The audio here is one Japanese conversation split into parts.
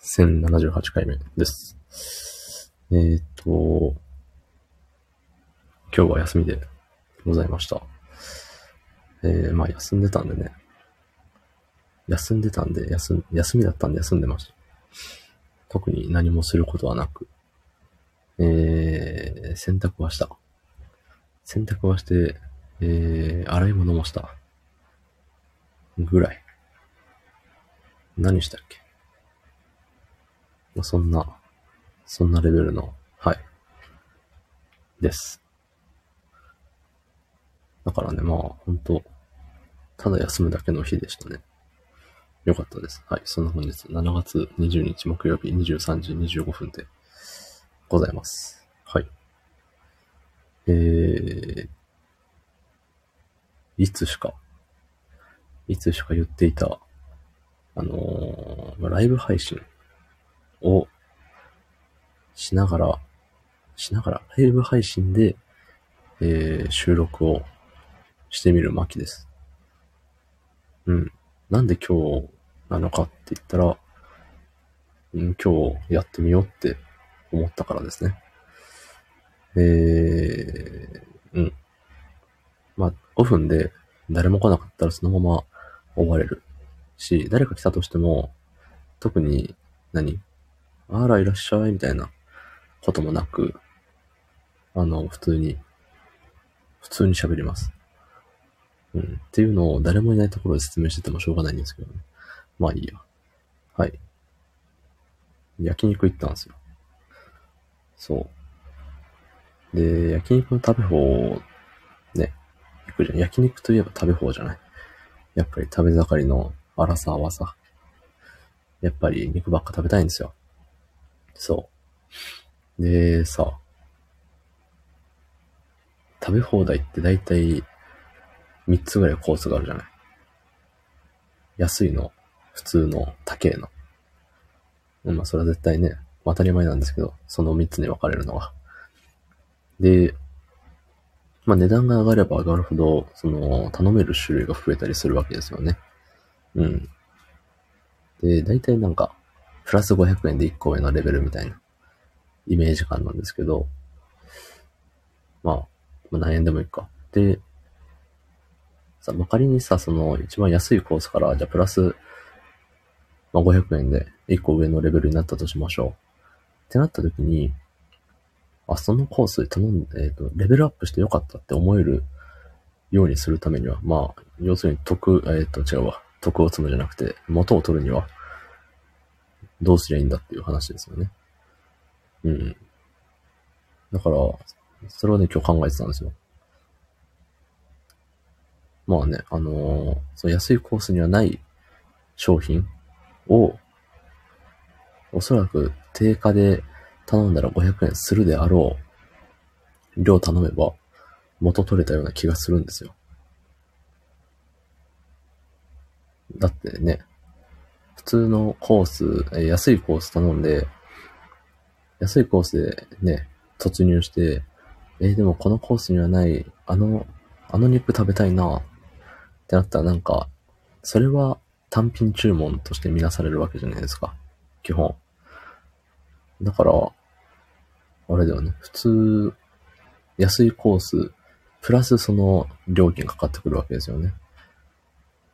1078回目です。えーっと、今日は休みでございました。えー、まあ休んでたんでね。休んでたんで、休、休みだったんで休んでました。特に何もすることはなく。えー、洗濯はした。洗濯はして、えー、洗い物もした。ぐらい。何したっけ？まあそんな、そんなレベルの、はい。です。だからね、まあ、ほんと、ただ休むだけの日でしたね。よかったです。はい。そんな本日、7月20日木曜日23時25分でございます。はい。えー、いつしか、いつしか言っていた、あのーライブ配信をしながら、しながら、ライブ配信で、えー収録をしてみる巻です。うん。なんで今日なのかって言ったら、うん、今日やってみようって思ったからですね。えー、うん。まあ、5分で誰も来なかったらそのまま終われるし、誰か来たとしても、特に何、あら、いらっしゃい、みたいなこともなく、あの、普通に、普通に喋ります。うん。っていうのを誰もいないところで説明しててもしょうがないんですけどね。まあいいや。はい。焼肉行ったんですよ。そう。で、焼肉の食べ放、ね、行くじゃん。焼肉といえば食べ放じゃない？やっぱり食べ盛りの荒さはさ、やっぱり肉ばっか食べたいんですよ。そう。で、さ、食べ放題ってだいたい3つぐらいコースがあるじゃない。安いの、普通の、高いの。まあ、それは絶対ね、当たり前なんですけど、その3つに分かれるのは。で、まあ値段が上がれば上がるほど、その、頼める種類が増えたりするわけですよね。うん。で、大体なんか、プラス500円で1個上のレベルみたいな、イメージ感なんですけど、まあ、何円でもいいか。で、さ、まあ、仮にさ、その、一番安いコースから、じゃあプラス、まあ、500円で1個上のレベルになったとしましょう。ってなった時に、あ、そのコースで頼んで、えっ、と、レベルアップしてよかったって思えるようにするためには、まあ、要するに得、えっ、と、違うわ。得を積むじゃなくて、元を取るには、どうすりゃいいんだっていう話ですよね。うん。だから、それはね、今日考えてたんですよ。まあね、あのーその安いコースにはない商品を、おそらく定価で頼んだら500円するであろう量頼めば元取れたような気がするんですよ。だってね、通のコース、安いコース頼んで、安いコースでね、突入して、えでもこのコースにはない、あの、あの肉食べたいなってなったらなんか、それは単品注文として見なされるわけじゃないですか。基本。だから、あれだよね。普通、安いコース、プラスその料金かかってくるわけですよね。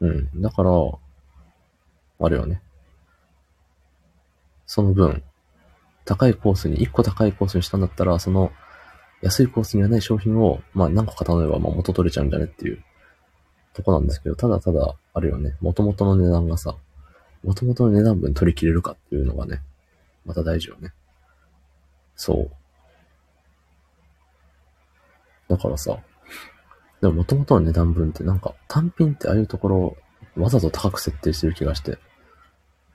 うん。だから、あれよね。その分、高いコースに、一個高いコースにしたんだったら、その安いコースにはない商品を、まあ何個か頼めば、まあ元取れちゃうんじゃねっていうとこなんですけど、ただただ、あれよね、元々の値段がさ、元々の値段分取り切れるかっていうのがね、また大事よね。そう。だからさ、でも元々の値段分ってなんか単品ってああいうところわざと高く設定してる気がして。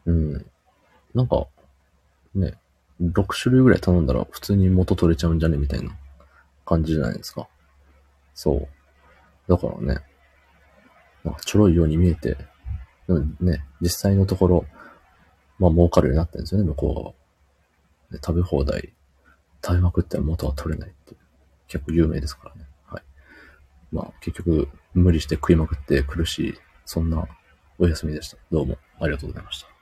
うん。なんか、ね、6種類ぐらい頼んだら普通に元取れちゃうんじゃね？みたいな感じじゃないですか。そう。だからね、なんかちょろいように見えて、でもね、実際のところ、まあ儲かるようになってるんですよね、向こう側は。で食べ放題、食べまくっても元は取れないって。結構有名ですからね。はい。まあ結局、無理して食いまくって苦しい、そんなお休みでした。どうもありがとうございました。